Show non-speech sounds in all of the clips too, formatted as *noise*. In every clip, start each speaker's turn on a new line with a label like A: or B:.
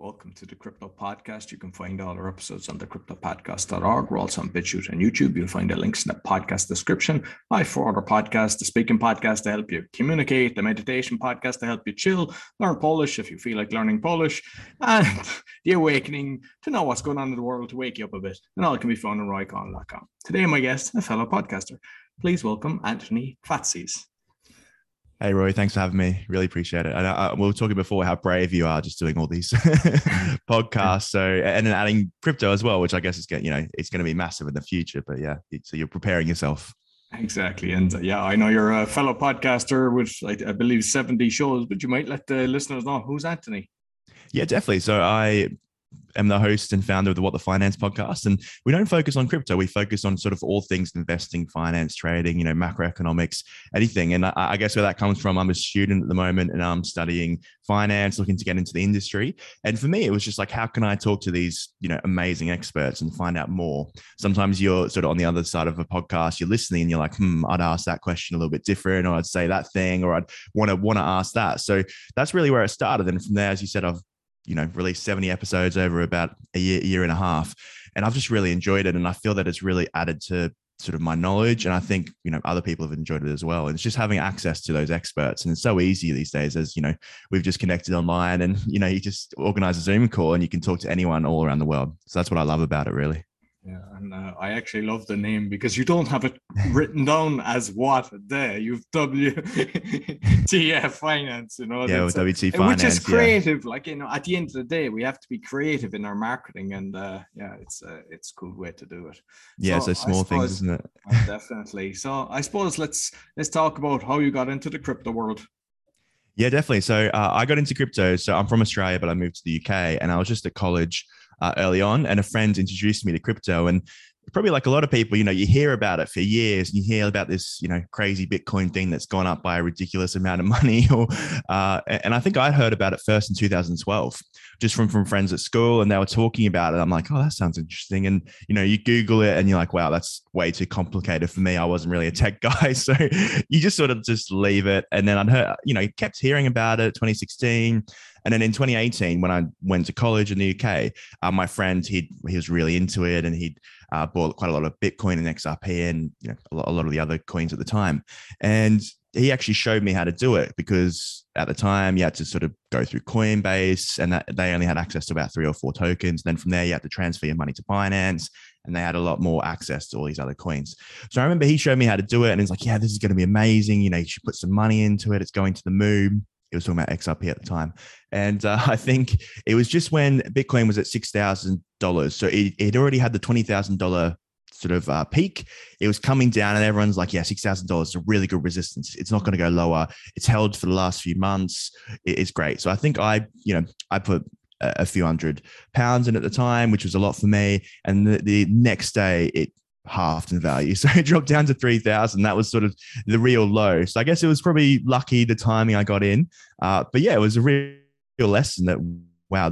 A: Welcome to the Crypto Podcast. You can find all our episodes on the cryptopodcast.org. We're also on BitChute and YouTube. You'll find the links in the podcast description. My four other podcasts, the speaking podcast to help you communicate, the meditation podcast to help you chill, learn Polish if you feel like learning Polish, and *laughs* the awakening to know what's going on in the world to wake you up a bit. And all can be found on roycon.com. Today, my guest, a fellow podcaster. Please welcome Anthony Fatseas.
B: Hey, Roy, thanks for having me. Really appreciate it. And I, I, we were talking before how brave you are just doing all these *laughs* *laughs* podcasts. So, and then adding crypto as well, which I guess is getting, you know, it's going to be massive in the future. But yeah, so you're preparing yourself.
A: Exactly. And uh, yeah, I know you're a fellow podcaster with, I, I believe, 70 shows, but you might let the listeners know who's Anthony.
B: Yeah, definitely. So I am the host and founder of the What the Finance podcast. And we don't focus on crypto. We focus on sort of all things investing, finance, trading, you know, macroeconomics, anything. And I, I, guess where that comes from, I'm a student at the moment and I'm studying finance, looking to get into the industry. And for me, it was just like, how can I talk to these, you know, amazing experts and find out more? Sometimes you're sort of on the other side of a podcast, you're listening and you're like, hmm, I'd ask that question a little bit different, or I'd say that thing, or I'd want to want to ask that. So that's really where it started. And from there, as you said, I've you know released 70 episodes over about a year year and a half and i've just really enjoyed it and i feel that it's really added to sort of my knowledge and i think you know other people have enjoyed it as well and it's just having access to those experts and it's so easy these days as you know we've just connected online and you know you just organize a zoom call and you can talk to anyone all around the world so that's what i love about it really
A: yeah, and uh, I actually love the name because you don't have it *laughs* written down as what there. You've WTF *laughs* finance, you know.
B: Yeah, WT finance,
A: which is creative. Yeah. Like you know, at the end of the day, we have to be creative in our marketing, and uh, yeah, it's a uh, it's a cool way to do it.
B: Yeah, so, so small suppose, things, isn't it? *laughs*
A: definitely. So I suppose let's let's talk about how you got into the crypto world.
B: Yeah, definitely. So uh, I got into crypto. So I'm from Australia, but I moved to the UK, and I was just at college uh, early on, and a friend introduced me to crypto. And probably like a lot of people, you know, you hear about it for years. You hear about this, you know, crazy Bitcoin thing that's gone up by a ridiculous amount of *laughs* money. Or, uh, and I think I heard about it first in 2012, just from from friends at school, and they were talking about it. I'm like, oh, that sounds interesting. And you know, you Google it, and you're like, wow, that's way too complicated for me. I wasn't really a tech *laughs* guy, so you just sort of just leave it. And then I'd heard, you know, kept hearing about it. 2016. And then in 2018, when I went to college in the UK, uh, my friend he he was really into it, and he'd uh, bought quite a lot of Bitcoin and XRP, and you know a lot, a lot of the other coins at the time. And he actually showed me how to do it because at the time you had to sort of go through Coinbase, and that they only had access to about three or four tokens. Then from there, you had to transfer your money to Binance, and they had a lot more access to all these other coins. So I remember he showed me how to do it, and he's like, "Yeah, this is going to be amazing. You know, you should put some money into it. It's going to the moon." He was talking about XRP at the time. And uh, *laughs* I think it was just when Bitcoin was at $6,000. So it, it already had the $20,000 sort of uh, peak. It was coming down, and everyone's like, "Yeah, six thousand dollars is a really good resistance. It's not going to go lower. It's held for the last few months. it's great." So I think I, you know, I put a, a few hundred pounds in at the time, which was a lot for me. And the, the next day, it halved in value. *laughs* So it dropped down to 3,000. That was sort of the real low. So I guess it was probably lucky the timing I got in. Uh, but yeah, it was a real, lesson that, wow,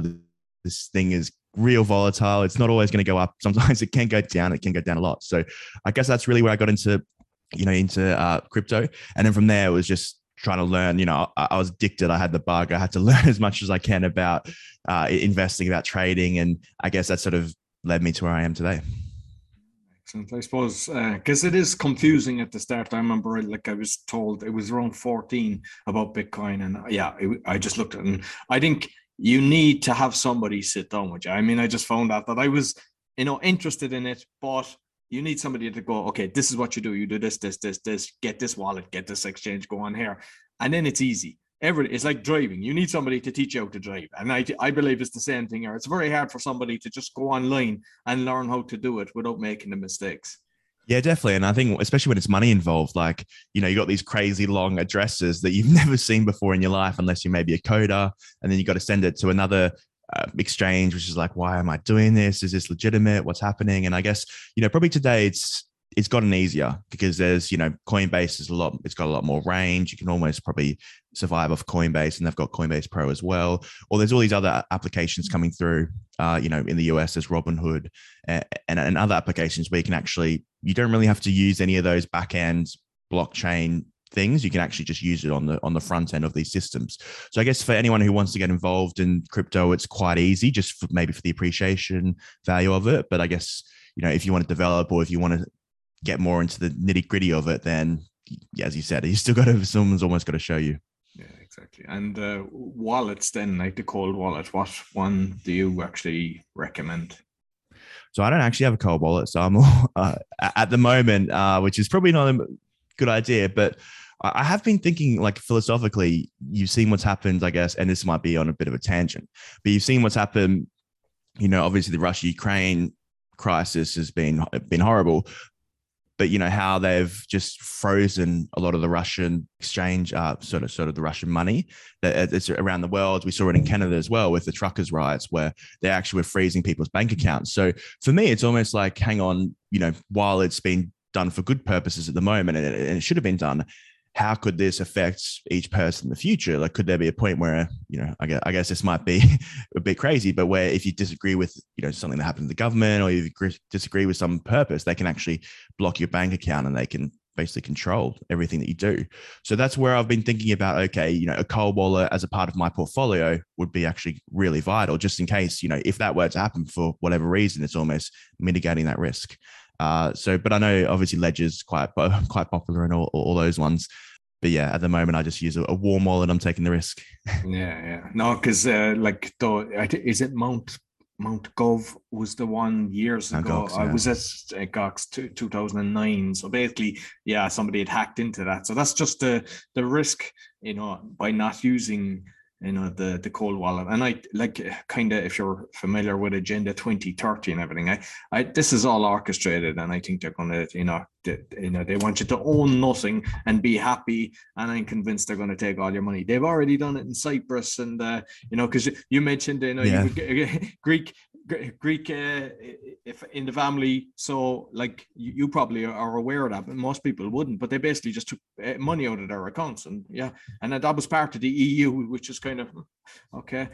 B: this thing is real volatile. It's not always going to go up. Sometimes *laughs* it can go down. It can go down a lot. So I guess that's really where I got into, you know, into uh, crypto. And then from there, it was just trying to learn, you know, I, I was addicted. I had the bug. I had to *laughs* learn as much as I can about uh, investing, about trading. And I guess that sort of led me to where I am today.
A: Excellent. I suppose because uh, it is confusing at the start. I remember, like I was told, it was around fourteen about Bitcoin, and uh, yeah, it, I just looked at it, and I think you need to have somebody sit down with you. I mean, I just found out that I was, you know, interested in it, but you need somebody to go, okay, this is what you do. You do this, this, this, this. Get this wallet, get this exchange, go on here, and then it's easy every it's like driving you need somebody to teach you how to drive and I, I believe it's the same thing here it's very hard for somebody to just go online and learn how to do it without making the mistakes
B: yeah, definitely. And I think, especially when it's money involved, like, you know, you got these crazy long addresses that you've *laughs* never seen before in your life, unless you may be a coder. And then you got to send it to another uh, exchange, which is like, why am I doing this? Is this legitimate? What's happening? And I guess, you know, probably today it's, it's gotten easier because there's, you know, Coinbase is a lot, it's got a lot more range. You can almost probably survive off Coinbase and they've got Coinbase Pro as well. Or there's all these other applications coming through, uh, you know, in the US, there's Robinhood and, and, and other applications where you can actually, you don't really have to use any of those back end blockchain things. You can actually just use it on the on the front end of these systems. So i guess for anyone who wants to get involved in crypto it's quite easy just for, maybe for the appreciation value of it. But i guess you know if you want to develop or if you want to get more into the nitty gritty of it then as you said *laughs* you still got to someone's almost got to show you
A: yeah exactly and uh, wallets then like the cold wallet what one do you actually recommend
B: so I don't actually have a cold wallet. So I'm *laughs* uh, at the moment, uh, which is probably not a good idea, but I have been thinking, like philosophically, you've seen what's happened, I guess, and this might be on a bit of a tangent, but you've seen what's happened. You know, obviously the Russia Ukraine crisis has been been horrible, but you know how they've just frozen a lot of the Russian exchange, uh, sort of sort of the Russian money that it's around the world. We saw it in Canada as well with the truckers' riots, where they actually were freezing people's bank accounts. So for me, it's almost like, hang on, you know, while it's been done for good purposes at the moment, and it, and it should have been done how could this affect each person in the future? Like, could there be a point where, you know, I guess, I guess this might be *laughs* a bit crazy, but where if you disagree with, you know, something that happened to the government or you disagree with some purpose, they can actually block your bank account and they can basically control everything that you do. So that's where I've been thinking about, okay, you know, a cold wallet as a part of my portfolio would be actually really vital, just in case, you know, if that were to happen for whatever reason, it's almost mitigating that risk. Uh, so, but I know obviously Ledger's quite *laughs* quite popular and all, all those ones but yeah, at the moment, I just use a, a warm wallet. I'm taking the risk. *laughs*
A: yeah, yeah. No, because uh, like though, is it Mount Mount Gov was the one years ago. Gox, yeah. I was at uh, Gox two, 2009. So basically, yeah, somebody had hacked into that. So that's just the the risk, you know, by not using you know the the cold wallet. And i like kind of if you're familiar with agenda 2030 and everything i i this is all orchestrated and i think they're gonna you know you know they want you to own nothing and be happy and i'm convinced they're going to take all your money they've already done it in cyprus and uh, you know because you mentioned you know yeah. you *laughs* greek Greek uh, if in the family. So like you, you, probably are aware of that, but most people wouldn't. But they basically just took uh, money out of their accounts, and yeah, and that was part of the EU, which is kind of okay.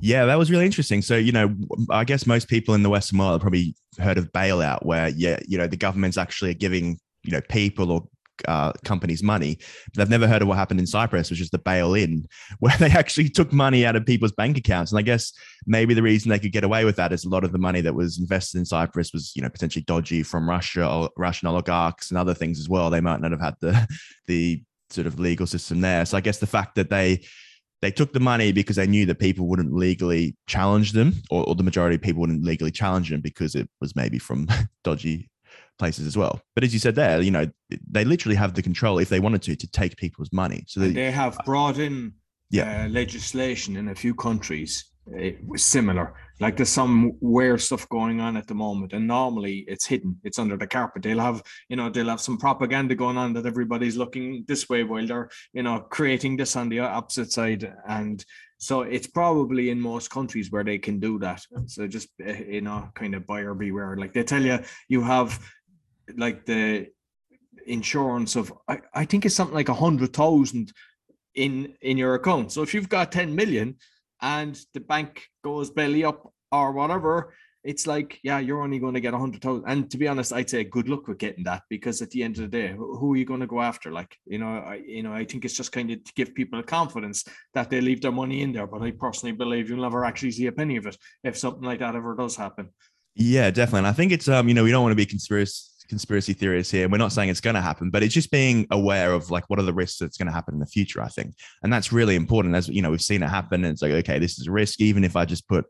B: Yeah, that was really interesting. So, you know, I guess most people in the Western world have probably heard of bailout, where yeah, you know, the government's actually giving you know people or uh, companies money. But I've never heard of what happened in Cyprus, which is the bail in, *laughs* where they actually took money out of people's bank accounts. And I guess maybe the reason they could get away with that is a lot of the money that was invested in Cyprus was, you know, potentially dodgy from Russia or Russian oligarchs and other things as well. They might not have had the *laughs* the sort of legal system there. So I guess the fact that they they took the money because they knew that people wouldn't legally challenge them, or, or the majority of people wouldn't legally challenge them because it was maybe from *laughs* dodgy places as well. But as you said there, you know, they literally have the control if they wanted to to take people's money. So
A: they, they have brought in yeah. Uh, legislation in a few countries similar. Like there's some weird stuff going on at the moment, and normally it's hidden. It's under the carpet. They'll have, you know, they'll have some propaganda going on that everybody's looking this way while they're, you know, creating this on the opposite side. And so it's probably in most countries where they can do that. So just eh, you know, kind of buyer beware. Like they tell you, you have like the insurance of I, I think it's something like a hundred thousand in in your account. So if you've got 10 million and the bank goes belly up or whatever, it's like, yeah, you're only going to get a hundred thousand. And to be honest, I'd say good luck with getting that because at the end of the day, who are you going to go after? Like, you know, I you know, I think it's just kind of to give people confidence that they leave their money in there. But I personally believe you'll never actually see a penny of it if something like that ever does happen.
B: Yeah, definitely. And I think it's um, you know, we don't want to be conspiracy conspiracy theorists here. We're not saying it's going to happen, but it's just being aware of like what are the risks that's going to happen in the future. I think, and that's really important. As you know, we've seen it happen, and it's like, okay, this is a risk. Even if I just put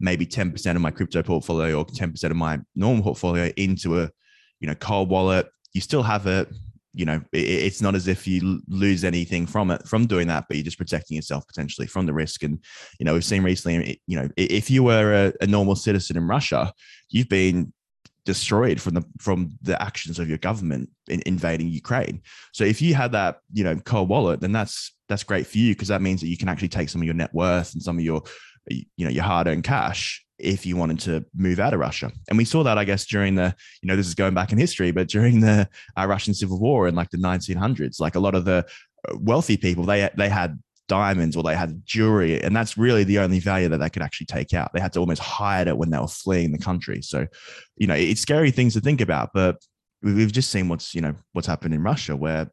B: maybe ten percent of my crypto portfolio or ten percent of my normal portfolio into a, you know, cold wallet, you still have a You know, it's not as if you lose anything from it from doing that, but you're just protecting yourself potentially from the risk. And you know, we've seen recently, you know, if you were a, a normal citizen in Russia, you've been destroyed from the from the actions of your government in invading Ukraine. So if you had that, you know, cold wallet, then that's that's great for you because that means that you can actually take some of your net worth and some of your you know your hard-earned cash if you wanted to move out of Russia. And we saw that, I guess, during the, you know, this is going back in history, but during the uh, Russian Civil War in like the 1900s, like a lot of the uh, wealthy people, they they had diamonds or they had jewelry. And that's really the only value that they could actually take out. They had to almost hide it when they were fleeing the country. So, you know, it's scary things to think about, but we've just seen what's, you know, what's happened in Russia where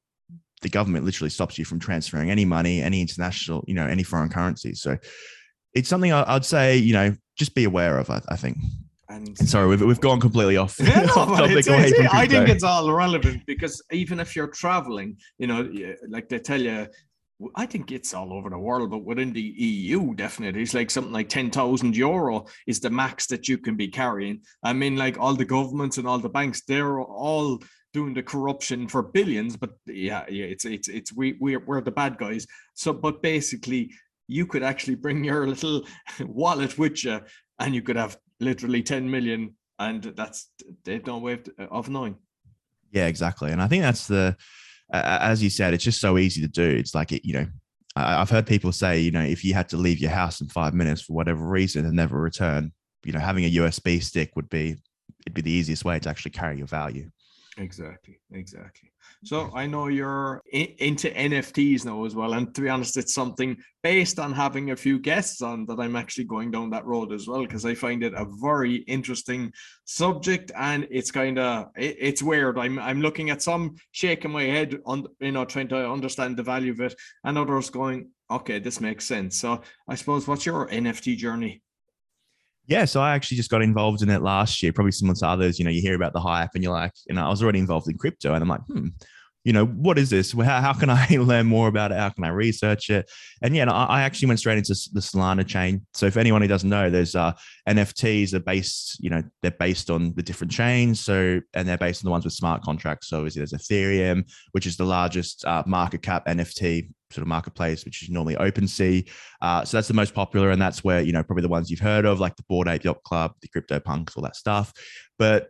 B: the government literally stops you from transferring any money, any international, you know, any foreign currency. So it's something I, would say, you know, just be aware of. I, I think. And, and, sorry, we've, we've gone completely off,
A: yeah, no, *laughs* off topic. It's, it's, I think it's all relevant because even if you're traveling, you know, like they tell you, I think it's all over the world, but within the EU, definitely, it's like something like 10,000 euro is the max that you can be carrying. I mean, like all the governments and all the banks, they're all doing the corruption for billions, but yeah, yeah, it's, it's, it's, we, we're, we're the bad guys. So, but basically, you could actually bring *laughs* your little wallet with you and you could have literally 10 million, and that's, they've no uh, way of knowing.
B: Yeah, exactly. And I think that's the, as you said, it's just so easy to do. It's like it, you know, I've heard people say, you know, if you had to leave your house in five minutes for whatever reason and never return, you know, having a USB stick would be it'd be the easiest way to actually carry your value.
A: Exactly, exactly. So I know you're into NFTs now as well, and to be honest, it's something based on having a few guests on that I'm actually going down that road as well because I find it a very interesting subject, and it's kind of it, it's weird. I'm I'm looking at some shaking my head on you know trying to understand the value of it, and others going, okay, this makes sense. So I suppose what's your NFT journey?
B: Yeah, so I actually just got involved in it last year, probably similar to others. You know, you hear about the hype and you're like, you know, I was already involved in crypto and I'm like, hmm, you know, what is this? How, how can I *laughs* learn more about it? How can I research it? And yeah, I, I actually went straight into the Solana chain. So if anyone who doesn't know, there's uh, NFTs are based, you know, they're based on the different chains. So, and they're based on the ones with smart contracts. So obviously there's Ethereum, which is the largest uh, market cap NFT sort of marketplace, which is normally OpenSea. Uh, so that's the most popular. And that's where, you know, probably the ones you've heard of, like the Bored Ape Yacht Club, the Crypto Punks, all that stuff. But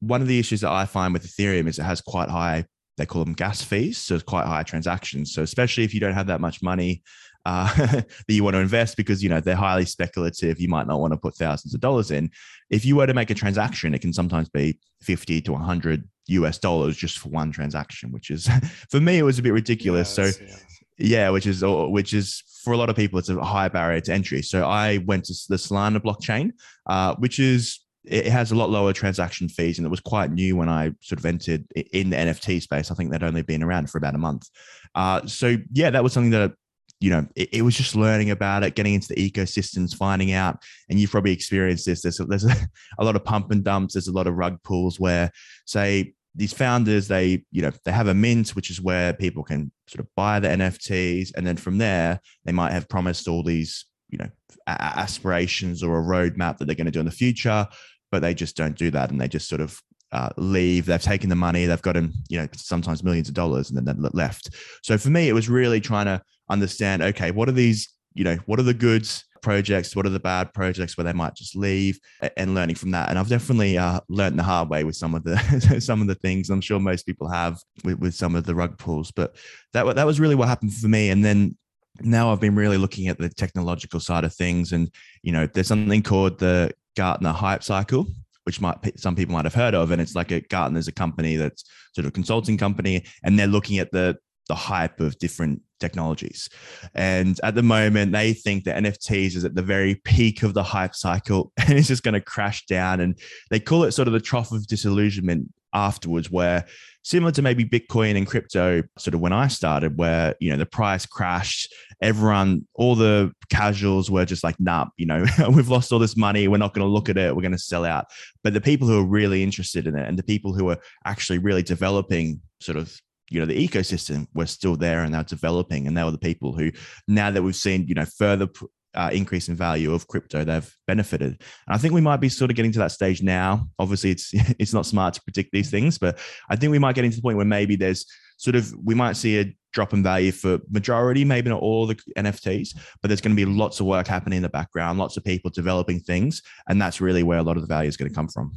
B: one of the issues that I find with Ethereum is it has quite high they call them gas fees. So it's quite high transactions. So especially if you don't have that much money uh, *laughs* that you want to invest because you know they're highly speculative, you might not want to put thousands of dollars in. If you were to make a transaction, it can sometimes be 50 to 100 US dollars just for one transaction, which is *laughs* for me it was a bit ridiculous. Yes, so yes. yeah, which is which is for a lot of people it's a high barrier to entry. So I went to the Solana blockchain, uh, which is it has a lot lower transaction fees and it was quite new when I sort of entered in the NFT space. I think they'd only been around for about a month. Uh, so yeah, that was something that you know it, it, was just learning about it, getting into the ecosystems, finding out. And you've probably experienced this. There's there's a, *laughs* a lot of pump and dumps. There's a lot of rug pulls where say these founders they you know they have a mint which is where people can sort of buy the nfts and then from there they might have promised all these you know aspirations or a roadmap that they're going to do in the future but they just don't do that and they just sort of uh, leave. They've taken the money, they've gotten, you know, sometimes millions of dollars and then they're left. So for me, it was really trying to understand okay, what are these, you know, what are the goods projects? What are the bad projects where they might just leave and learning from that? And I've definitely uh, learned the hard way with some of the *laughs* some of the things. I'm sure most people have with, with some of the rug pulls, but that that was really what happened for me. And then now I've been really looking at the technological side of things, and you know, there's something called the Gartner Hype Cycle, which might some people might have heard of, and it's like a Gartner is a company that's sort of consulting company, and they're looking at the the hype of different technologies. And at the moment, they think that NFTs is at the very peak of the hype cycle *laughs* and it's just going to crash down. And they call it sort of the trough of disillusionment afterwards, where similar to maybe Bitcoin and crypto, sort of when I started, where you know the price crashed, everyone, all the casuals were just like, nah, you know, *laughs* we've lost all this money, we're not going to look at it, we're going to sell out. But the people who are really interested in it and the people who are actually really developing sort of you know the ecosystem were still there and they're developing and they were the people who now that we've seen you know further uh, increase in value of crypto they've benefited. And i think we might be sort of getting to that stage now. Obviously it's *laughs* it's not smart to predict these things but i think we might get into the point where maybe there's sort of we might see a drop in value for majority maybe not all the nfts but there's going to be lots of work happening in the background lots of people developing things and that's really where a lot of the value is going to come from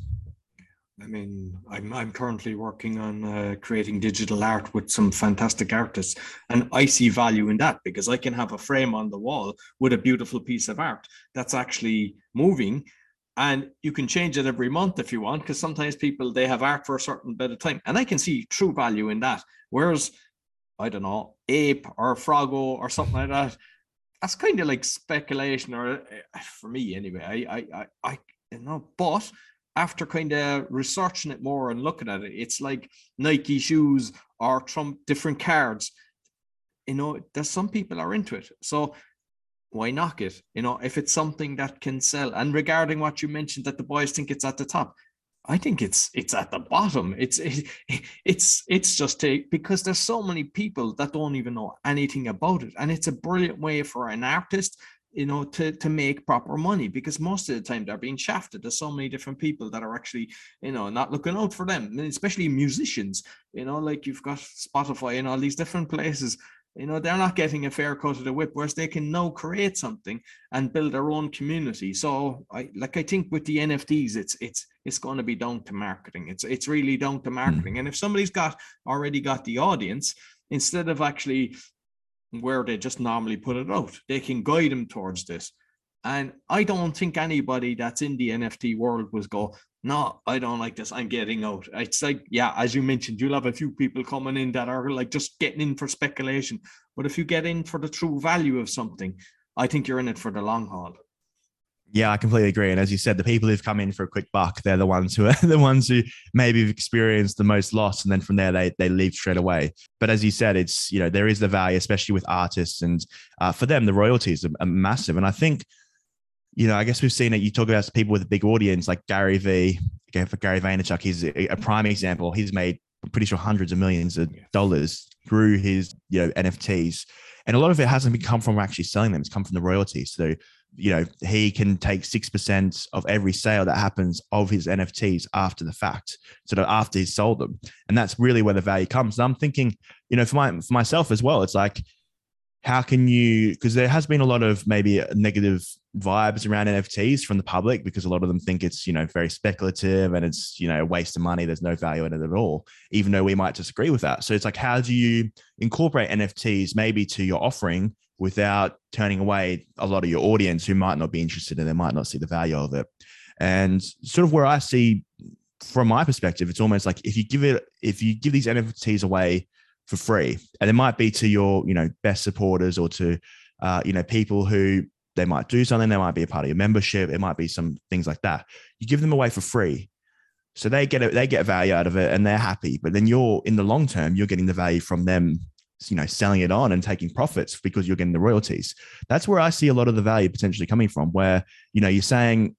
A: I mean, I'm I'm currently working on uh, creating digital art with some fantastic artists, and I see value in that because I can have a frame on the wall with a beautiful piece of art that's actually moving, and you can change it every month if you want because sometimes people they have art for a certain bit of time, and I can see true value in that. Whereas, I don't know, ape or froggo or something like that, that's kind of like speculation, or uh, for me anyway. I I I, I you know, but after kind of researching it more and looking at it, it's like Nike shoes or Trump different cards. You know, there's some people are into it. So why knock it? You know, if it's something that can sell. And regarding what you mentioned that the boys think it's at the top, I think it's it's at the bottom. It's it, it's it's just because there's so many people that don't even know anything about it, and it's a brilliant way for an artist, you know, to to make proper money because most of the time they're being shafted. There's so many different people that are actually, you know, not looking out for them, especially musicians. You know, like you've got Spotify and all these different places you know, they're not getting a fair cut of the whip, whereas they can now create something and build their own community. So I like I think with the NFTs, it's it's it's going to be down to marketing. It's it's really down to hmm. marketing. And if somebody's got already got the audience, instead of actually where they just normally put it out, they can guide them towards this. And I don't think anybody that's in the NFT world was go, no, I don't like this. I'm getting out. It's like, yeah, as you mentioned, you'll have a few people coming in that are like just getting in for speculation. But if you get in for the true value of something, I think you're in it for the long haul.
B: Yeah, I completely agree. And as you said, the people who've come in for a quick buck, they're the ones who are *laughs* the ones who maybe have experienced the most loss. And then from there, they, they leave straight away. But as you said, it's, you know, there is the value, especially with artists. And uh, for them, the royalties are, are massive. And I think you know, I guess we've seen it. You talk about people with a big audience like Gary V. Again, for Gary Vaynerchuk, he's a, prime example. He's made, I'm pretty sure, hundreds of millions of dollars through his, you know, NFTs. And a lot of it hasn't come from actually selling them. It's come from the royalties. So, you know, he can take 6% of every sale that happens of his NFTs after the fact. sort of after he's sold them. And that's really where the value comes. And I'm thinking, you know, for my for myself as well, it's like, how can you because there has been a lot of maybe negative vibes around nfts from the public because a lot of them think it's you know very speculative and it's you know a waste of money there's no value in it at all even though we might disagree with that so it's like how do you incorporate nfts maybe to your offering without turning away a lot of your audience who might not be interested and they might not see the value of it and sort of where i see from my perspective it's almost like if you give it if you give these nfts away for free. And it might be to your, you know, best supporters or to, uh, you know, people who they might do something. They might be a part of your membership. It might be some things like that. You give them away for free. So they get it, they get value out of it and they're happy. But then you're in the long term, you're getting the value from them, you know, selling it on and taking profits because you're getting the royalties. That's where I see a lot of the value potentially coming from, where, you know, you're saying,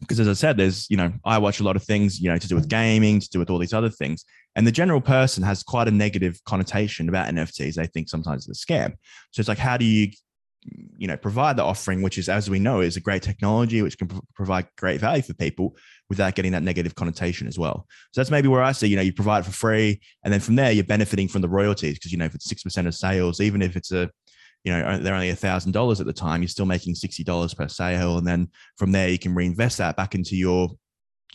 B: because as I said, there's, you know, I watch a lot of things, you know, to do with mm. gaming, to do with all these other things. And the general person has quite a negative connotation about NFTs. They think sometimes it's a scam. So it's like, how do you, you know, provide the offering, which is, as we know, is a great technology, which can provide great value for people without getting that negative connotation as well. So that's maybe where I say, you know, you provide for free. And then from there, you're benefiting from the royalties because, you know, if it's 6% of sales, even if it's a, you know, they're only a thousand dollars at the time, you're still making $60 per sale. And then from there, you can reinvest that back into your,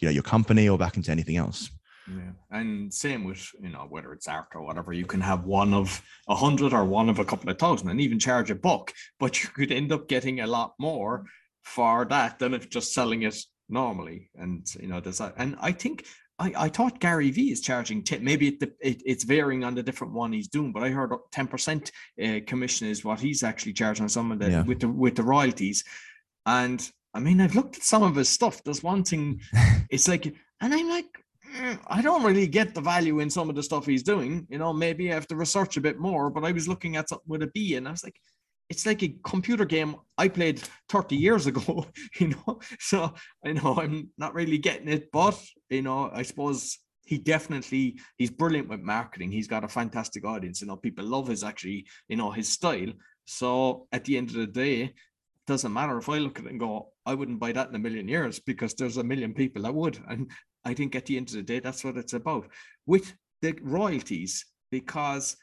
B: you know, your company or back into anything else.
A: Yeah, and same with you know whether it's art or whatever, you can have one of a hundred or one of a couple of thousand, and even charge a buck, but you could end up getting a lot more for that than if just selling it normally. And you know, there's that, and I think I, I thought Gary V is charging 10, maybe it, it, it's varying on the different one he's doing, but I heard 10% uh, commission is what he's actually charging on some of the yeah. with the with the royalties. And I mean, I've looked at some of his stuff. There's one thing, *laughs* it's like, and I'm like, I don't really get the value in some of the stuff he's doing. You know, maybe I have to research a bit more. But I was looking at something with a B, and I was like, it's like a computer game I played 30 years ago. *laughs* You know, so I know I'm not really getting it, but you know, I suppose he definitely he's brilliant with marketing. He's got a fantastic audience. You know, people love his actually, you know, his style. So at the end of the day, it doesn't matter if I look at it and go, I wouldn't buy that in a million years because there's a million people that would. And I think at the end of the day, that's what it's about with the royalties, because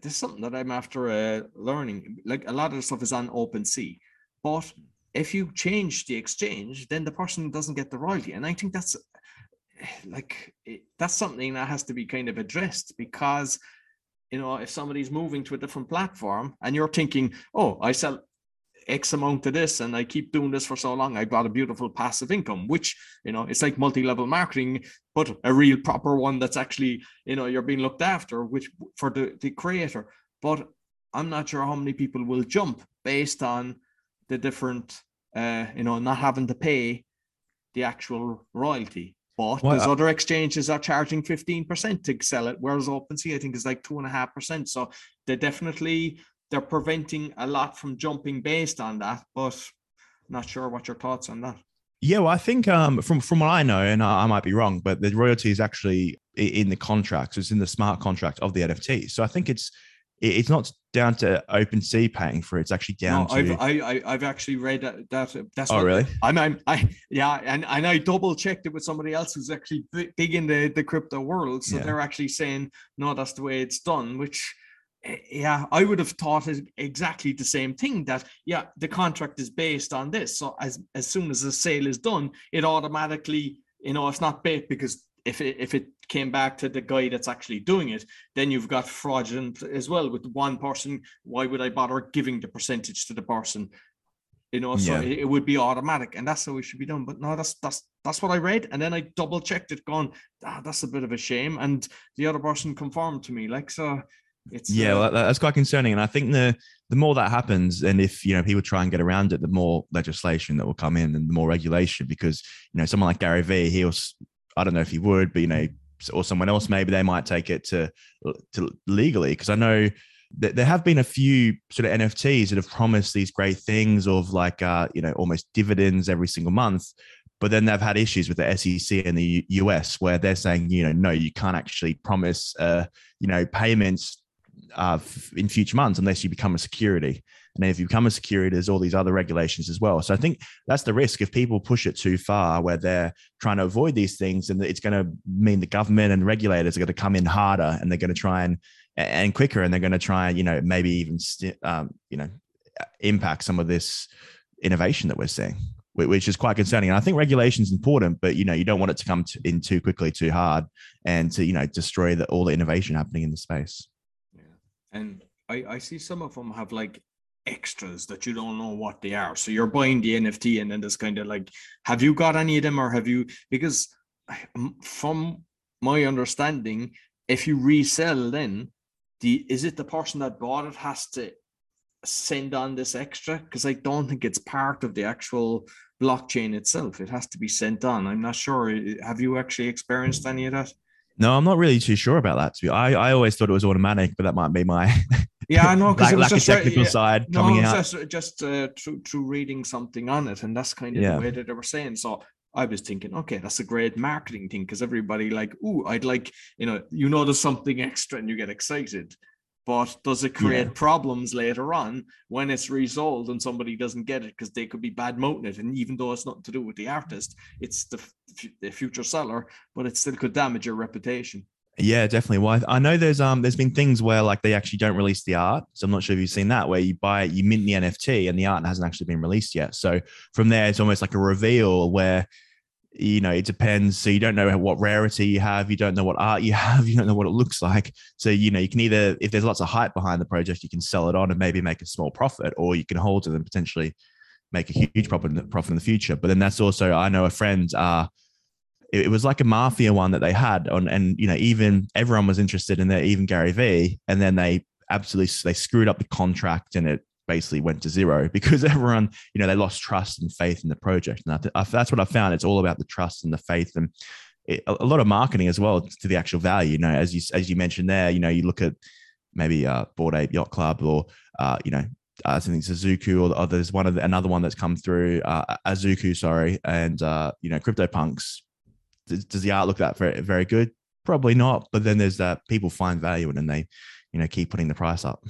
A: there's something that I'm after uh, learning. Like a lot of the stuff is on OpenSea, but if you change the exchange, then the person doesn't get the royalty. And I think that's *sighs* like that's something that has to be kind of addressed because you know if somebody's moving to a different platform and you're thinking, oh, I sell X amount to this and I keep doing this for so long, I got a beautiful passive income, which, you know, it's like multi-level marketing, but a real proper one that's actually, you know, you're being looked after, which for the, the creator. But I'm not sure how many people will jump based on the different, uh, you know, not having to pay the actual royalty. But
B: Well,
A: there's
B: I-
A: other exchanges are charging 15% to sell it, whereas OpenSea, I think, is like two and a half percent. So they definitely they're preventing a lot from jumping based on that, but not sure what your thoughts on that.
B: Yeah, well, I think um, from from what I know, and I, I might be wrong, but the royalty is actually in the contracts. It's in the smart contract of the NFT. So I think it's it's not down to OpenSea paying for it. It's actually down
A: No,
B: to.
A: I've I, I've actually read that. that that's
B: oh, really?
A: I'm, I'm I yeah, and and I double checked it with somebody else who's actually big, in the the crypto world. So
B: Yeah.
A: they're actually saying no, that's the way it's done. Which yeah, I would have thought exactly the same thing. That yeah, the contract is based on this. So as as soon as the sale is done, it automatically you know it's not baked because if it if it came back to the guy that's actually doing it, then you've got fraudulent as well with one person. Why would I bother giving the percentage to the person? You know, so
B: Yeah.
A: it, it would be automatic, and that's how it should be done. But no, that's that's that's what I read, and then I double checked it, gone, ah, that's a bit of a shame. And the other person confirmed to me, like so. It's
B: Yeah,
A: uh,
B: that's quite concerning. And I think the the more that happens, and if you know people try and get around it, the more legislation that will come in and the more regulation. Because you know, someone like Gary Vee, he'll I don't know if he would, but you know, or someone else maybe they might take it to to legally. Because I know that there have been a few sort of NFTs that have promised these great things of like uh, you know almost dividends every single month. But then they've had issues with the SEC in the US where they're saying, you know, no, you can't actually promise, uh, you know, payments uh, in future months unless you become a security. And if you become a security, there's all these other regulations as well. So I think that's the risk if people push it too far, where they're trying to avoid these things, and it's going to mean the government and regulators are going to come in harder, and they're going to try and and quicker, and they're going to try and you know maybe even um, you know impact some of this innovation that we're seeing, which is quite concerning. And I think regulation is important, but you know you don't want it to come in too quickly, too hard, and to you know destroy the, all the innovation happening in the space.
A: And I, I see some of them have like extras that you don't know what they are. So you're buying the NFT and then there's kind of like, have you got any of them or have you, because from my understanding, if you resell then the, is it the person that bought it has to send on this extra? Because I don't think it's part of the actual blockchain itself. It has to be sent on. I'm not sure. Eh, have you actually experienced any of that?
B: No, I'm not really too sure about that. To be, I, I always thought it was automatic, but that might be my
A: Yeah, I know. *laughs*
B: lack,
A: it was just right-
B: technical
A: yeah.
B: side
A: No,
B: coming out.
A: just just uh, through through reading something on it, and that's kind of
B: Yeah.
A: the way that they were saying. So I was thinking, okay, that's a great marketing thing because everybody like, ooh, I'd like, you know, you notice something extra and you get excited. But does it create problems later on when it's resold and somebody doesn't get it because they could be bad mouthing it? And even though it's nothing to do with the artist, it's the, f- the future seller, but it still could damage your reputation.
B: Yeah, definitely. Well, I I know there's um there's been things where like they actually don't release the art. So I'm not sure if you've seen that where you buy it, you mint the NFT and the art hasn't actually been released yet. So from there, it's almost like a reveal where you know it depends. So you don't know what rarity you have, you don't know what art you *laughs* have, you don't know what it looks like. So you know you can either if there's lots of hype behind the project, you can sell it on and maybe make a small profit, or you can hold it and potentially make a huge profit profit in the future. But then that's also I know a friend uh it, it was like a mafia one that they had on and you know even everyone was interested in there even gary vee and then they absolutely they screwed up the contract and it basically went to zero *laughs* because everyone you know they lost trust and faith in the project and that's what i found it's all about the trust and the faith and it, a lot of marketing as well to the actual value you know as you as you mentioned there you know you look at maybe uh bored ape yacht club or uh you know I think Suzuku or, or there's one of the, another one that's come through, uh, Azuku, sorry, and uh, you know, CryptoPunks does, does the art look that very good? Probably not. But then there's that people find value in and they, you know, keep putting the price up.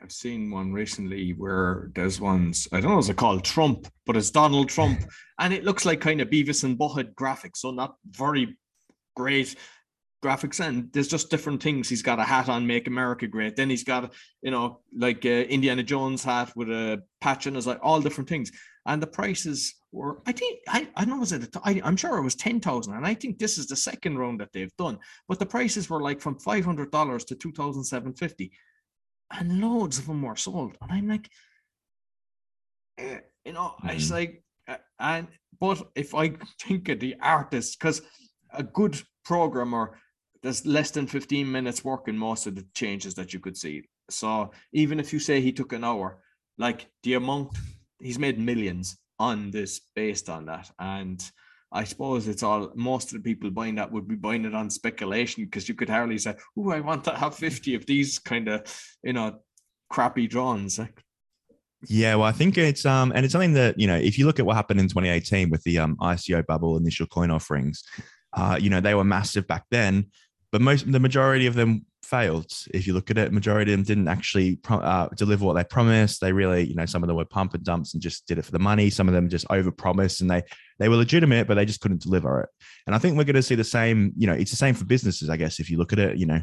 A: I've seen one recently where there's ones, I don't know, is it called Trump, but it's Donald Trump. *laughs* and it looks like kind of Beavis and Butthead graphics. So not very great graphics. And there's just different things. He's got a hat on, Make America Great. Then he's got, you know, like uh, Indiana Jones hat with a patch and it's like all different things. And the prices were, I think, I, I don't know, was it, a- I, I'm sure it was 10,000. And I think this is the second round that they've done. But the prices were like from $500 to 2,750 and loads of them were sold. And I'm like, eh, you know, it's
B: Mhm.
A: like, uh, and but if I *laughs* think of the artist, because a good programmer, there's less than 15 minutes work in most of the changes that you could see. So even if you say he took an hour, like the amount he's made millions on this based on that. And I suppose it's all most of the people buying that would be buying it on speculation because you could hardly say, "Oh, I want to have *laughs* fifty of these kind of you know crappy drones."
B: Yeah, well, I think it's um, and it's something that you know, if you look at what happened in 2018 with the um ICO bubble initial coin offerings, uh, you know, they were massive back then, but most the majority of them failed. If you look at it, majority of them didn't actually uh, deliver what they promised. They really, you know, some of them were pump and dumps and just did it for the money. Some of them just overpromised and they they were legitimate, but they just couldn't deliver it. And I think we're going to see the same. You know, it's the same for businesses, I guess. If you look at it, you know,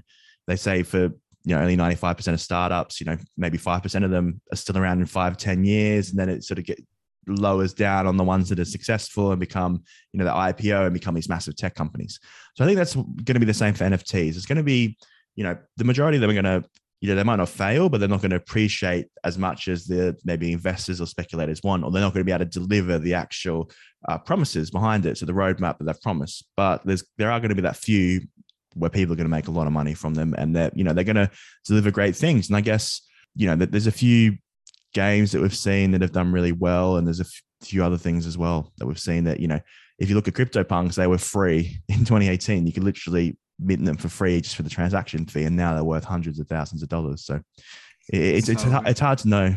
B: they say for you know only 95% of startups you know maybe 5% of them are still around in five ten years and then it sort of get lowers down on the ones that are successful and become you know the ipo and become these massive tech companies so i think that's going to be the same for nfts it's going to be you know the majority of them are going to you know they might not fail but they're not going to appreciate as much as the maybe investors or speculators want or they're not going to be able to deliver the actual uh, promises behind it so the roadmap that they've promised. But there's there are going to be that few where people are going to make a lot of money from them and they're you know they're going to deliver great things. And i guess you know that there's a few games that we've seen that have done really well and there's a few other things as well that we've seen that you know if you look at CryptoPunks, they were free *laughs* in 2018 you could literally mint them for free just for the transaction fee and now they're worth hundreds of thousands of dollars so it's it's, it's hard to know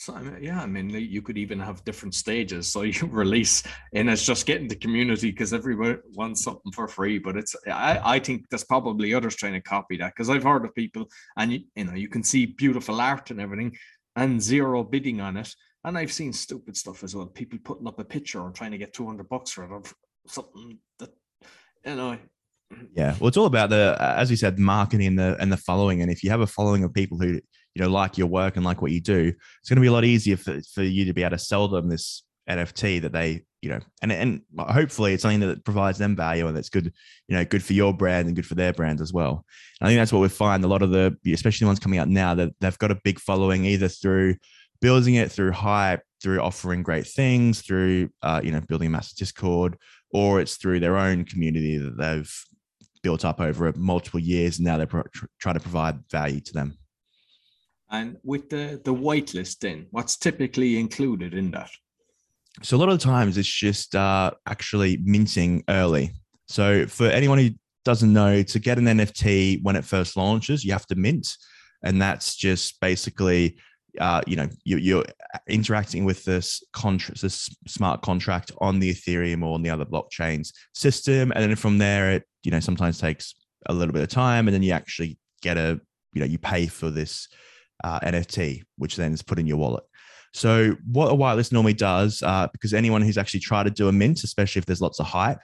A: so yeah, I mean, you could even have different stages. So *laughs* you release, and it's just getting the community because everyone wants something for free. But it's, I, I think there's probably others trying to copy that because I've heard of people, and you, you know, you can see beautiful art and everything, and zero bidding on it. And I've seen stupid stuff as well. People putting up a picture and trying to get 200 bucks for it of something that, you know,
B: yeah. Well it's all about the as we said marketing and the and the following. And if you have a following of people who you know like your work and like what you do it's going to be a lot easier for, for you to be able to sell them this nft that they you know and and hopefully it's something that provides them value and that's good you know good for your brand and good for their brand as well. And i think that's what we find a lot of the especially the ones coming out now that they've got a big following either through building it through hype through offering great things through uh, you know building a massive discord or it's through their own community that they've built up over multiple years and now they're pro- trying to provide value to them
A: and with the the whitelist, then what's typically included in that?
B: So a lot of the times it's just uh, actually minting early. So for anyone who doesn't know, to get an NFT when it first launches, you have to mint, and that's just basically. Uh, you know, you, are interacting with this contract, this smart contract on the Ethereum or on the other blockchains system, and then from there, it you know sometimes takes a little bit of time, and then you actually get a you know you pay for this uh, NFT, which then is put in your wallet. So, what a whitelist normally does, uh, because anyone who's actually tried to do a mint, especially if there's lots of hype,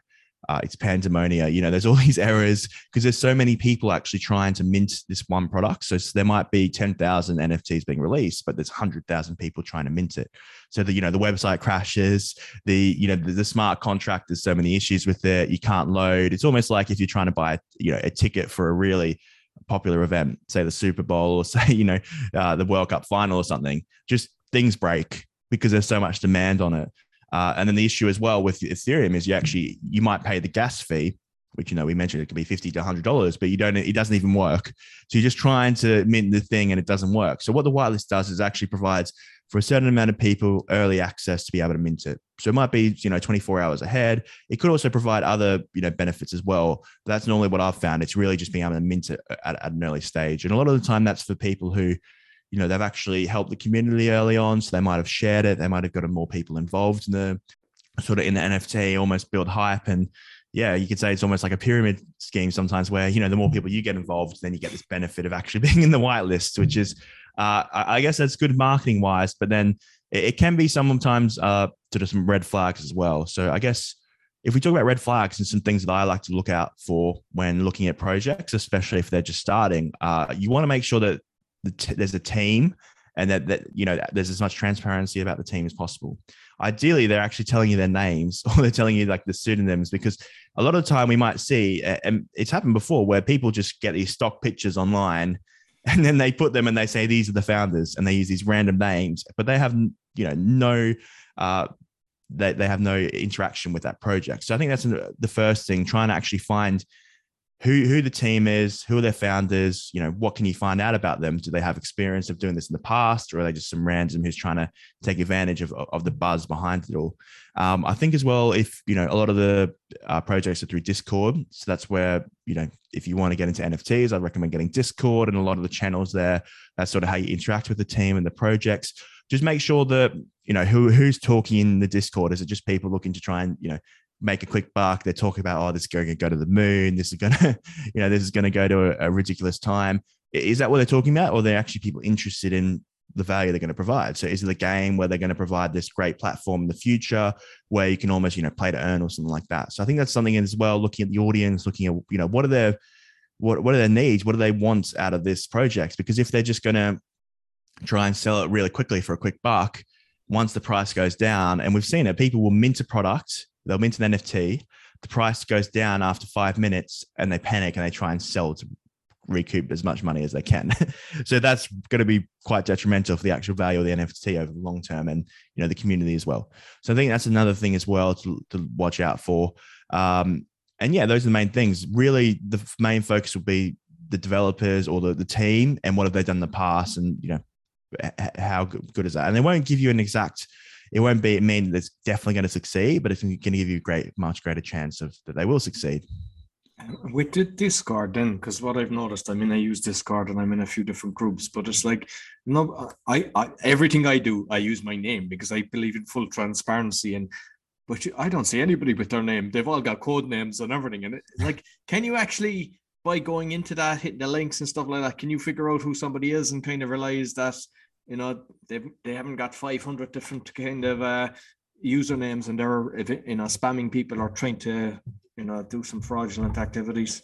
B: uh, it's pandemonia. You know, there's all *laughs* these errors because there's so many people actually trying to mint this one product. So, so there might be 10,000 NFTs being released, but there's 100,000 people trying to mint it. So the you know the website crashes. The you know the, the, smart contract. There's so many issues with it. You can't load. It's almost like if you're trying to buy you know a ticket for a really popular event, say the Super Bowl or *laughs* say, you know, uh, the World Cup final or something, just things break because there's so much demand on it. Uh, and then the issue as well with Ethereum is you actually you might pay the gas fee, which you know we mentioned it could be fifty to hundred dollars, but you don't it doesn't even work. So you're just trying to mint the thing and it doesn't work. So what the whitelist does is actually provides for a certain amount of people early access to be able to mint it. So it might be, you know, 24 hours ahead. It could also provide other, you know, benefits as well. But that's normally what I've found. It's really just being able to mint it at, at an early stage. And a lot of the time that's for people who, you know, they've actually helped the community early on. So they might have shared it. They might have gotten more people involved in the sort of in the NFT, almost build hype. And yeah, you could say it's almost like a pyramid scheme sometimes where, you know, the more people you get involved, then you get this benefit of actually *laughs* being in the whitelist, which is uh, I, guess that's good marketing wise, but then it, can be sometimes uh, sort of some red flags as well. So I guess if we talk about red flags and some things that I like to look out for when looking at projects, especially if they're just starting, uh, you want to make sure that the t- there's a team and that, that you know there's as much transparency about the team as possible. Ideally, they're actually telling you their names *laughs* or they're telling you like the pseudonyms because a lot of time we might see, and it's happened before, where people just get these stock pictures online *laughs* and then they put them and they say these are the founders and they use these random names but they have you know no uh, they, they have no interaction with that project so i think that's the first thing trying to actually find who who the team is, who are their founders, you know, what can you find out about them? Do they have experience of doing this in the past, or are they just some random who's trying to take advantage of, of the buzz behind it all? Um, I think as well, if you know, a lot of the uh, projects are through Discord, so that's where you know, if you want to get into NFTs, I'd recommend getting Discord and a lot of the channels there. That's sort of how you interact with the team and the projects. Just make sure that you know who who's talking in the Discord. Is it just people looking to try and you know make a quick buck. They're talking about, oh, this is going to go to the moon. This is going *laughs* to, you know, this is going to go to a, a, ridiculous time. Is that what they're talking about? Or they're they actually people interested in the value they're going to provide? So is it a game where they're going to provide this great platform in the future where you can almost, you know, play to earn or something like that? So I think that's something as well, looking at the audience, looking at, you know, what are their, what, what are their needs? What do they want out of this project? Because if they're just going to try and sell it really quickly for a quick buck, once the price goes down, and we've seen it, people will mint a product they'll mint an NFT. The price goes down after five minutes, and they panic and they try and sell to recoup as much money as they can. *laughs* so that's going to be quite detrimental for the actual value of the NFT over the long term, and you know the community as well. So I think that's another thing as well to, to watch out for. Um, and yeah, those are the main things. Really, the main focus will be the developers or the, the team and what have they done in the past, and you know how good is that. And they won't give you an exact it won't be mean that it's definitely going to succeed, but it's going to give you a great, much greater chance of that they will succeed.
A: With the Discord, then, because what I've noticed, I mean, I use Discord and I'm in a few different groups, but it's like, no, I, I everything I do, I use my name because I believe in full transparency and but I don't see anybody with their name. They've all got code names and everything. And it, like, can you actually, by going into that, hitting the links and stuff like that, can you figure out who somebody is and kind of realize that you know they they haven't got 500 different kind of uh, usernames and they're you know spamming people or trying to you know do some fraudulent activities.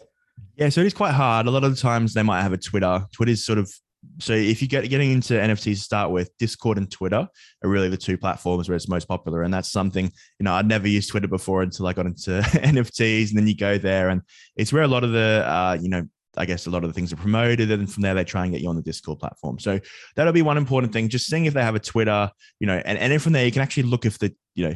B: Yeah so it is quite hard. A lot of the times they might have a twitter. Twitter's sort of so if you get getting into nfts to start with discord and twitter are really the two platforms where it's most popular. And that's something you know i'd never used twitter before until i got into *laughs* nfts and then you go there and it's where a lot of the uh, you know I guess a lot of the things are promoted, and from there they try and get you on the Discord platform. So that'll be one important thing. Just seeing if they have a Twitter, you know, and, and then from there you can actually look if the, you know,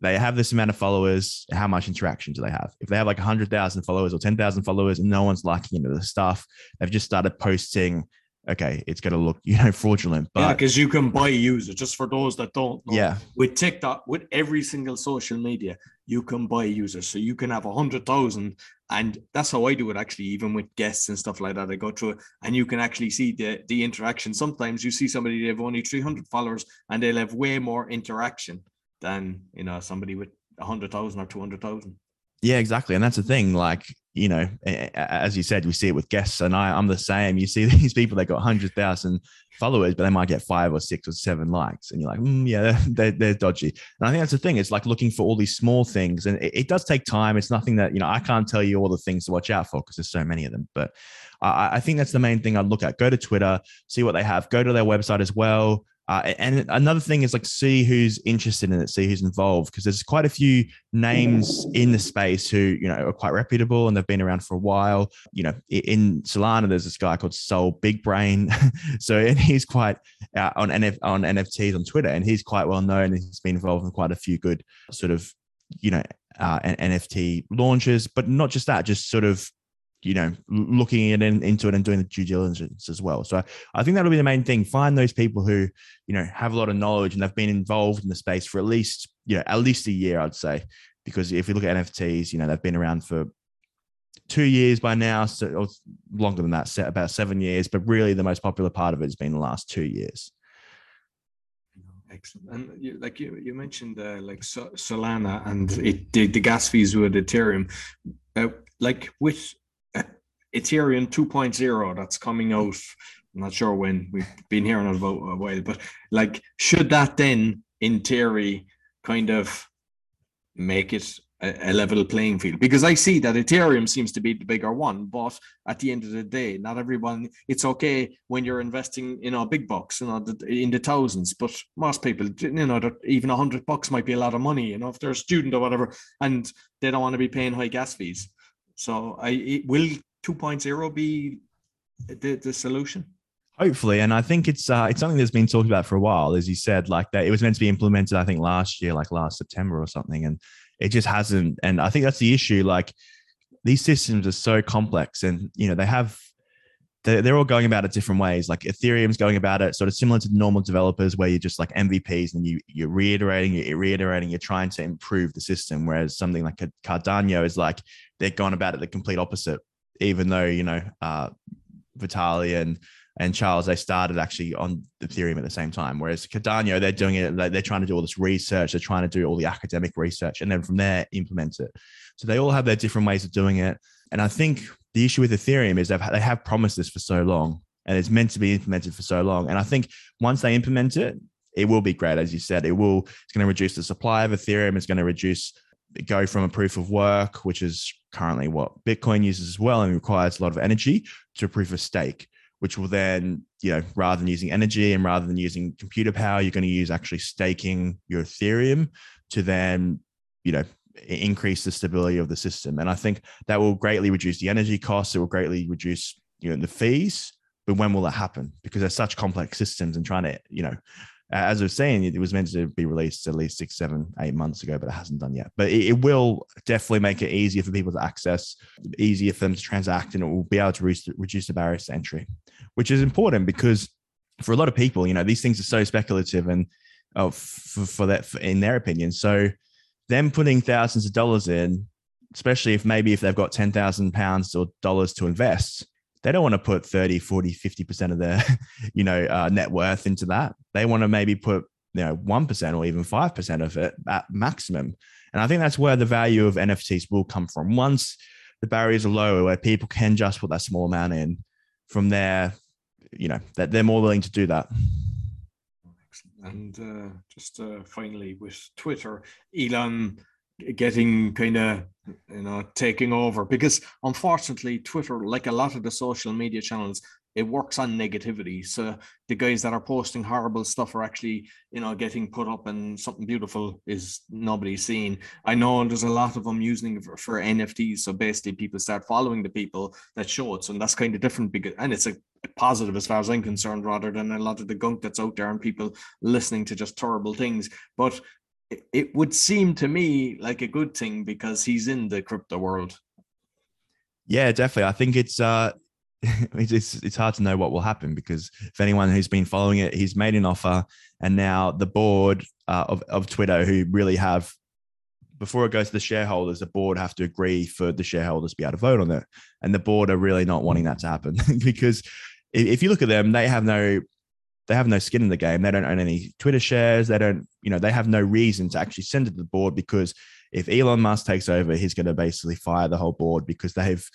B: they have this amount of followers, how much interaction do they have? If they have like 100,000 followers or 10,000 followers and no one's liking into the stuff, they've just started posting okay, it's going to look, *laughs* you know, fraudulent. But
A: yeah, because you can buy users. Just for those that don't know,
B: yeah,
A: with TikTok, with every single social media, you can buy users. So you can have a hundred thousand, and that's how I do it. Actually, even with guests and stuff like that, I go through it, and you can actually see the the interaction. Sometimes you see somebody they have only three hundred followers, and they'll have way more interaction than you know somebody with hundred thousand or two hundred thousand.
B: Yeah, exactly. And that's the thing. Like, you know, as you said, we see it with guests, and I, I'm the same. You see *laughs* these people that got 100,000 followers, but they might get five or six or seven likes. And you're like, mm, yeah, *laughs* they're, they're dodgy. And I think that's the thing. It's like looking for all these small things. And it, it does take time. It's nothing that, you know, I can't tell you all the things to watch out for because there's so many of them. But I, I think that's the main thing I'd look at. Go to Twitter, see what they have, go to their website as well. Uh, and another thing is like see who's interested in it, see who's involved, because there's quite a few names in the space who you know are quite reputable and they've been around for a while. You know, in Solana, there's this guy called Soul Big Brain, *laughs* so and he's quite uh, on NF, on NFTs on Twitter, and he's quite well known. He's been involved in quite a few good sort of you know uh, NFT launches, but not just that, just sort of you know, looking in, into it and doing the due diligence as well. So I think that'll be the main thing. Find those people who, you know, have a lot of knowledge and they've been involved in the space for at least, you know, at least a year, I'd say. Because if you look at NFTs, you know, they've been around for two years by now, so, longer than that, about seven years. But really, the most popular part of it has been the last two years.
A: Excellent. And you, like you, you mentioned, uh, like Solana and it, the, the gas fees with Ethereum. Uh, like with Ethereum 2.0 that's coming out. I'm not sure when we've been hearing about a while, but like, should that then, in theory, kind of make it a, a, level playing field? Because I see that Ethereum seems to be the bigger one, but at the end of the day, not everyone. It's okay when you're investing, in know, big bucks, you know, in the thousands, but most people, you know, even a hundred bucks might be a lot of money, you know, if they're a student or whatever, and they don't want to be paying high gas fees. So I will 2.0 be the, the solution?
B: Hopefully, and I think it's uh, it's something that's been talked about for a while, as you said. Like that, it was meant to be implemented, I think, last year, like last September or something, and it just hasn't. And I think that's the issue. Like these systems are so complex and you know they have they're, they're all going about it different ways like ethereum's going about it sort of similar to normal developers where you're just like mvps and you you're reiterating you're reiterating you're trying to improve the system whereas something like cardano is like they're going about it the complete opposite even though you know uh Vitalik and and Charles, they started actually on Ethereum at the same time. Whereas Cardano, they're doing it, they're trying to do all this research, they're trying to do all the academic research, and then from there implement it. So they all have their different ways of doing it. And I think the issue with Ethereum is they've, they have promised this for so long, and it's meant to be implemented for so long. And I think once they implement it, it will be great, as you said. It will. It's going to reduce the supply of Ethereum. It's going to reduce go from a proof of work, which is currently what Bitcoin uses as well and requires a lot of energy, to proof of stake which will then, you know, rather than using energy and rather than using computer power, you're going to use actually staking your Ethereum to then, you know, increase the stability of the system. And I think that will greatly reduce the energy costs. It will greatly reduce, you know, the fees. But when will that happen? Because they're such complex systems and trying to, you know, as I was saying, it was meant to be released at least six, seven, eight months ago, but it hasn't done yet. But it, it, will definitely make it easier for people to access, easier for them to transact, and it will be able to re- reduce the barriers to entry, which is important because for a lot of people, you know, these things are so speculative and uh, for, for that, for, in their opinion. So them putting thousands of dollars in, especially if maybe if they've got 10,000 pounds or dollars to invest, they don't want to put 30 40 50% of their *laughs* you know uh, net worth into that. They want to maybe put you know 1% or even 5% of it at maximum. And i think that's where the value of nfts will come from. Once the barriers are lower where people can just put that small amount in from there you know that they're more willing to do that.
A: And uh, just uh, finally with twitter elon getting kind of you know taking over. Because unfortunately twitter like a lot of the social media channels it works on negativity. So the guys that are posting horrible stuff are actually you know getting put up and something beautiful is nobody seen i know there's a lot of them using for, for nfts so basically people start following the people that show it so and that's kind of different because and it's a positive as far as i'm concerned rather than a lot of the gunk that's out there and people listening to just terrible things. But it would seem to me like a good thing because he's in the crypto world.
B: Yeah, definitely. I think it's uh *laughs* it's it's hard to know what will happen because if anyone who's been following it, he's made an offer, and now the board uh, of of Twitter, who really have before it goes to the shareholders, the board have to agree for the shareholders to be able to vote on it, and the board are really not wanting that to happen *laughs* because if you look at them, they have no they have no skin in the game. They don't own any Twitter shares. They don't, you know, they have no reason to actually send it to the board because if Elon Musk takes over, he's going to basically fire the whole board because they've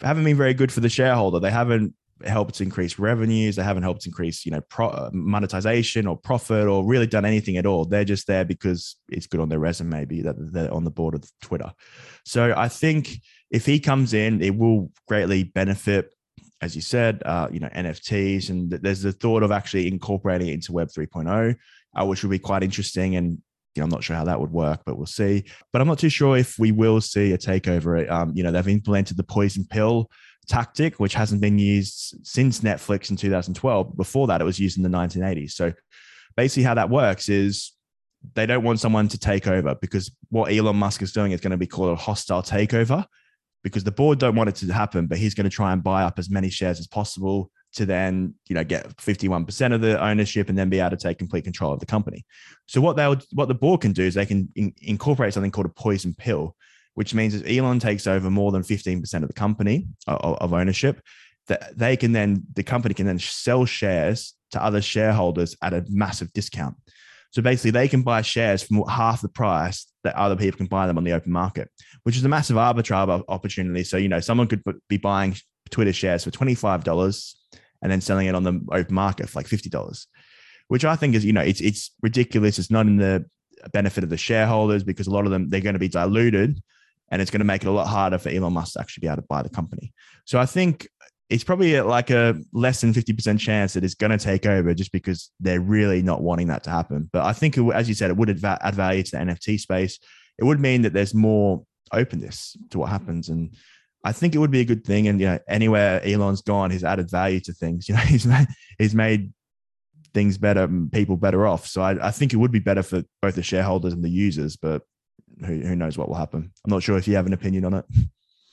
B: haven't been very good for the shareholder. They haven't helped increase revenues. They haven't helped increase, you know, pro- monetization or profit or really done anything at all. They're just there because it's good on their resume, maybe that they're on the board of Twitter. So I think if he comes in, it will greatly benefit as you said, uh, you know, NFTs, and there's the thought of actually incorporating it into Web 3.0, uh, which would be quite interesting. And you know, I'm not sure how that would work, but we'll see. But I'm not too sure if we will see a takeover. Um, you know, they've implemented the poison pill tactic, which hasn't been used since Netflix in 2012. Before that, it was used in the 1980s. So basically, how that works is they don't want someone to take over because what Elon Musk is doing is going to be called a hostile takeover because the board don't want it to happen, but he's going to try and buy up as many shares as possible to then, you know, get 51% of the ownership and then be able to take complete control of the company. So what they would, what the board can do is they can in, incorporate something called a poison pill, which means if Elon takes over more than 15% of the company of, of ownership, that they can then the company can then sell shares to other shareholders at a massive discount. So basically, they can buy shares for half the price that other people can buy them on the open market, which is a massive arbitrage opportunity. So, you know, someone could be buying Twitter shares for $25 and then selling it on the open market for like $50, which I think is, you know, it's, it's ridiculous. It's not in the benefit of the shareholders because a lot of them, they're going to be diluted and it's going to make it a lot harder for Elon Musk to actually be able to buy the company. So I think it's probably like a less than 50% chance that it's going to take over just because they're really not wanting that to happen. But I think, it, as you said, it would add value to the NFT space. It would mean that there's more openness to what happens. And I think it would be a good thing. And, you know, anywhere Elon's gone, he's added value to things. *laughs* You know, he's made, he's made things better, people better off. So I, I think it would be better for both the shareholders and the users, but who, who knows what will happen. I'm not sure if you have an opinion on it. *laughs*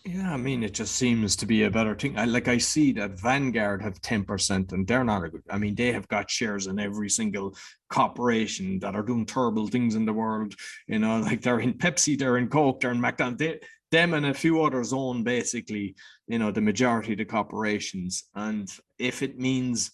A: Yeah, I mean, it just seems to be a better thing. I like I see that Vanguard have 10% and they're not a good. I mean, they have got shares in every single corporation that are doing terrible things in the world. You know, *laughs* like they're in Pepsi, they're in Coke, they're in McDonald's. They, them and a few others own basically, you know, the majority of the corporations. And if it means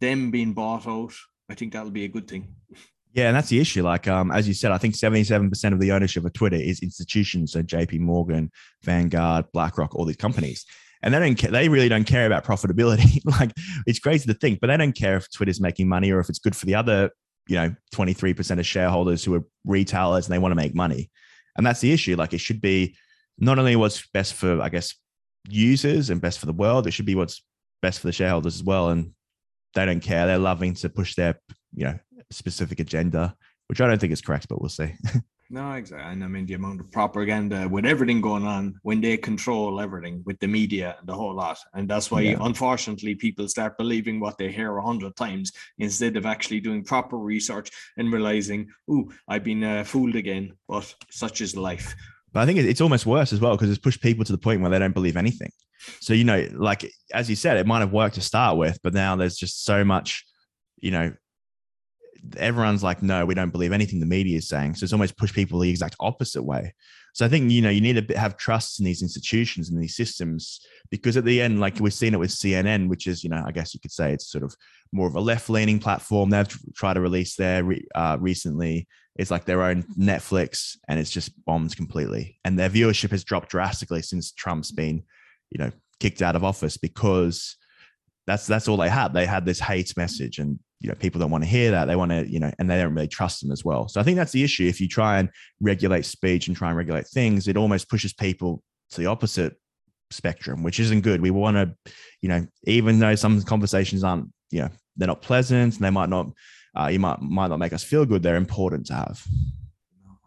A: them being bought out, I think that'll be a good thing. *laughs*
B: Yeah, and that's the issue. Like, um, as you said, I think 77% of the ownership of Twitter is institutions. So JP Morgan, Vanguard, BlackRock, all these companies. And they don't care, they really don't care about profitability. *laughs* like it's crazy to think, but they don't care if Twitter's making money or if it's good for the other, you know, 23% of shareholders who are retailers and they want to make money. And that's the issue. Like it should be not only what's best for, I guess, users and best for the world, it should be what's best for the shareholders as well. And they don't care. They're loving to push their, you know, specific agenda, which I don't think is correct, but we'll see. *laughs*
A: no, exactly. And I mean, the amount of propaganda with everything going on when they control everything with the media and the whole lot. And that's why, yeah. unfortunately, people start believing what they hear a hundred times instead of actually doing proper research and realizing, oh, I've been uh, fooled again. But such is life.
B: But I think it's almost worse as well because it's pushed people to the point where they don't believe anything. So, you know, like as you said, it might have worked to start with, but now there's just so much, you know, everyone's like, no, we don't believe anything the media is saying. So it's almost pushed people the exact opposite way. So I think you know you need to have trust in these institutions and these systems because at the end, like we've seen it with CNN, which is you know I guess you could say it's sort of more of a left-leaning platform. They've tried to release there uh, recently. It's like their own Netflix, and it's just bombed completely. And their viewership has dropped drastically since Trump's been, you know, kicked out of office because that's that's all they had. They had this hate message, and you know people don't want to hear that they want to you know and they don't really trust them as well. So i think that's the issue. If you try and regulate speech and try and regulate things it almost pushes people to the opposite spectrum which isn't good. We want to you know even though some conversations aren't you know they're not pleasant and they might not uh, you might might not make us feel good they're important to have.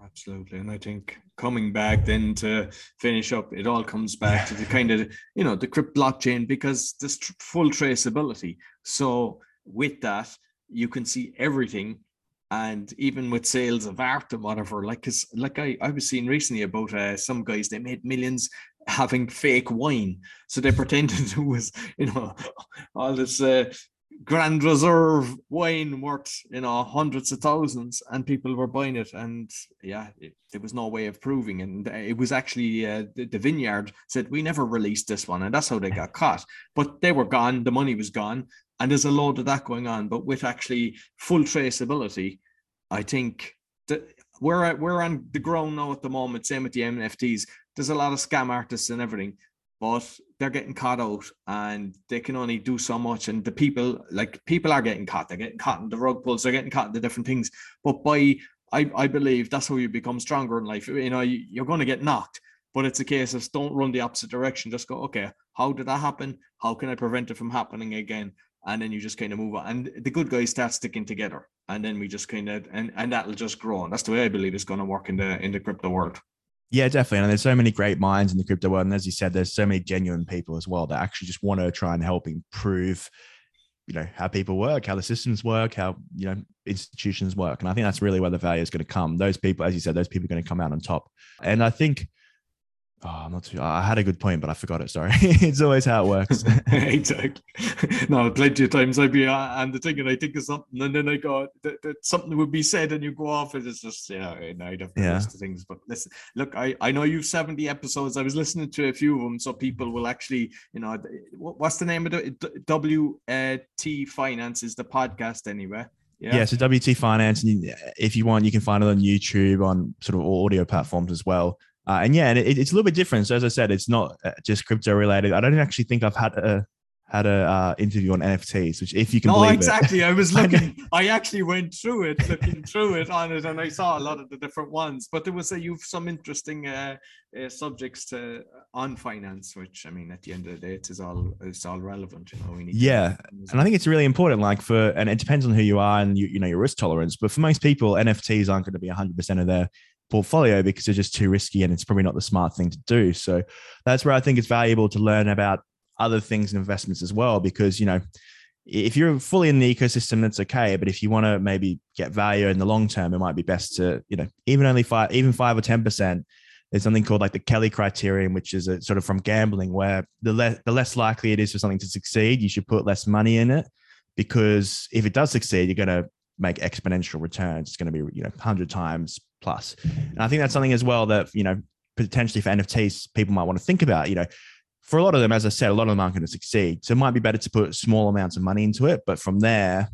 A: Absolutely and i think coming back then to finish up it all comes back to the kind of you know the crypt blockchain because this tr- full traceability. So with that, you can see everything. And even with sales of art and whatever, like, cause like I, I was seeing recently about uh, some guys, they made millions having fake wine. So they pretended *laughs* it was, you know, all this uh, Grand Reserve wine worth, you know, hundreds of thousands, and people were buying it. And yeah, it, there was no way of proving. And it was actually uh, the, the, vineyard said, We never released this one. And that's how they got caught. But they were gone, the money was gone. And there's a load of that going on. But with actually full traceability, I think that we're, we're on the ground now at the moment, same with the NFTs. There's a lot of scam artists and everything but they're getting caught out and they can only do so much. And the people, like people are getting caught, they're getting caught in the rug pulls, they're getting caught in the different things. But by I, I believe that's how you become stronger in life. You know, you, you're going to get knocked, but it's a case of don't run the opposite direction. Just go, okay, how did that happen? How can I prevent it from happening again? And then you just kind of move on. And the good guys start sticking together. And then we just kind of and, and that'll just grow. And that's the way I believe it's going to work in the in the crypto world.
B: Yeah, definitely. And there's so many great minds in the crypto world. And as you said, there's so many genuine people as well that actually just want to try and help improve, you know, how people work, how the systems work, how, you know, institutions work. And I think that's really where the value is going to come. Those people, as you said, those people are going to come out on top. And I think Oh, I'm not too. I had a good point, but I forgot it. Sorry. *laughs* it's always how it works. *laughs*
A: exactly. No, plenty of times I'd be uh, and the thing, and I think of something, and then I go that, that something would be said, and you go off, and it's just you know, and I'd have to yeah. list things. But listen, look, I I know you've 70 episodes. I was listening to a few of them, so people will actually, you know, what's the name of the WT Finance is the podcast anyway.
B: Yeah. yeah, so WT Finance, and if you want, you can find it on YouTube on sort of all audio platforms as well. Uh, and yeah, and it, it's a little bit different. So as I said, it's not uh, just crypto related. I don't actually think I've had a had a uh, interview on NFTs, which if you can
A: no,
B: believe
A: exactly.
B: It.
A: I was *laughs* looking. I actually went through it, looking through it on it, and I saw a lot of the different ones. But there was a you've some interesting uh, uh, subjects to on finance, which I mean, at the end of the day, it is all it's all relevant. You know, we
B: need. Yeah, and I think it's really important. Like for, and it depends on who you are and you, you know your risk tolerance. But for most people, NFTs aren't going to be 100 percent of their portfolio because they're just too risky and it's probably not the smart thing to do. So that's where I think it's valuable to learn about other things and investments as well. Because, you know, if you're fully in the ecosystem, that's okay. But if you want to maybe get value in the long term, it might be best to, you know, even only five, even five or 10%, there's something called like the Kelly criterion, which is a sort of from gambling, where the less the less likely it is for something to succeed, you should put less money in it, because if it does succeed, you're going to make exponential returns. It's going to be you know hundred times plus. And I think that's something as well that you know potentially for NFTs people might want to think about. You know, for a lot of them, as I said, a lot of them aren't going to succeed. So it might be better to put small amounts of money into it, but from there,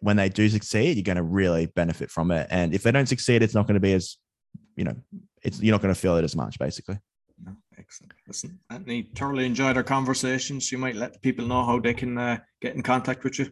B: when they do succeed, you're going to really benefit from it. And if they don't succeed, it's not going to be as you know it's you're not going to feel it as much, basically.
A: Excellent. Listen, Anthony, thoroughly enjoyed our conversations. You might let people know how they can uh, get in contact with you.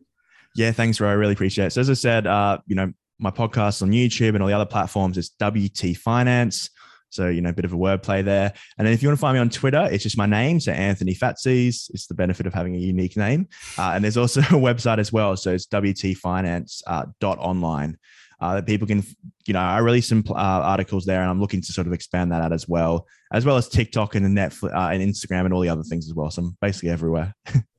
B: Yeah, thanks, Roy. I really appreciate it. So as I said, uh, you know, my podcast on YouTube and all the other platforms is WT Finance. So, you know, a bit of a wordplay there. And then if you want to find me on Twitter, it's just my name. So Anthony Fatseas. It's the benefit of having a unique name. Uh, and there's also *laughs* a website as well. So it's WTfinance.online. Uh, uh, that people can, you know, I release some uh, articles there, and I'm looking to sort of expand that out as well, as well as TikTok and the Netflix uh, and Instagram and all the other things as well. So I'm basically everywhere. *laughs*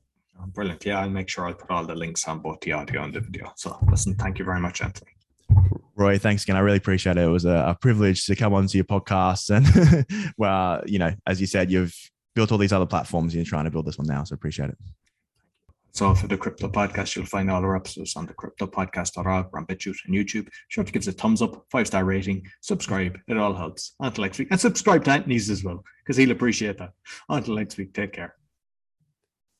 A: Brilliant! Yeah, I'll make sure I'll put all the links on both the audio and the video. So listen, thank you very much, Anthony.
B: Roy, thanks again. I really appreciate it. It was a, a privilege to come onto your podcast, and *laughs* well, you know, as you said, you've built all these other platforms, and you're trying to build this one now. So appreciate it.
A: So for the Crypto Podcast, you'll find all our episodes on the cryptopodcast.org or on BitChute and YouTube. Sure to give us a thumbs up, five star rating, subscribe. It all helps. Until next week. And subscribe to Anthony's as well, because he'll appreciate that. Until next week, take care.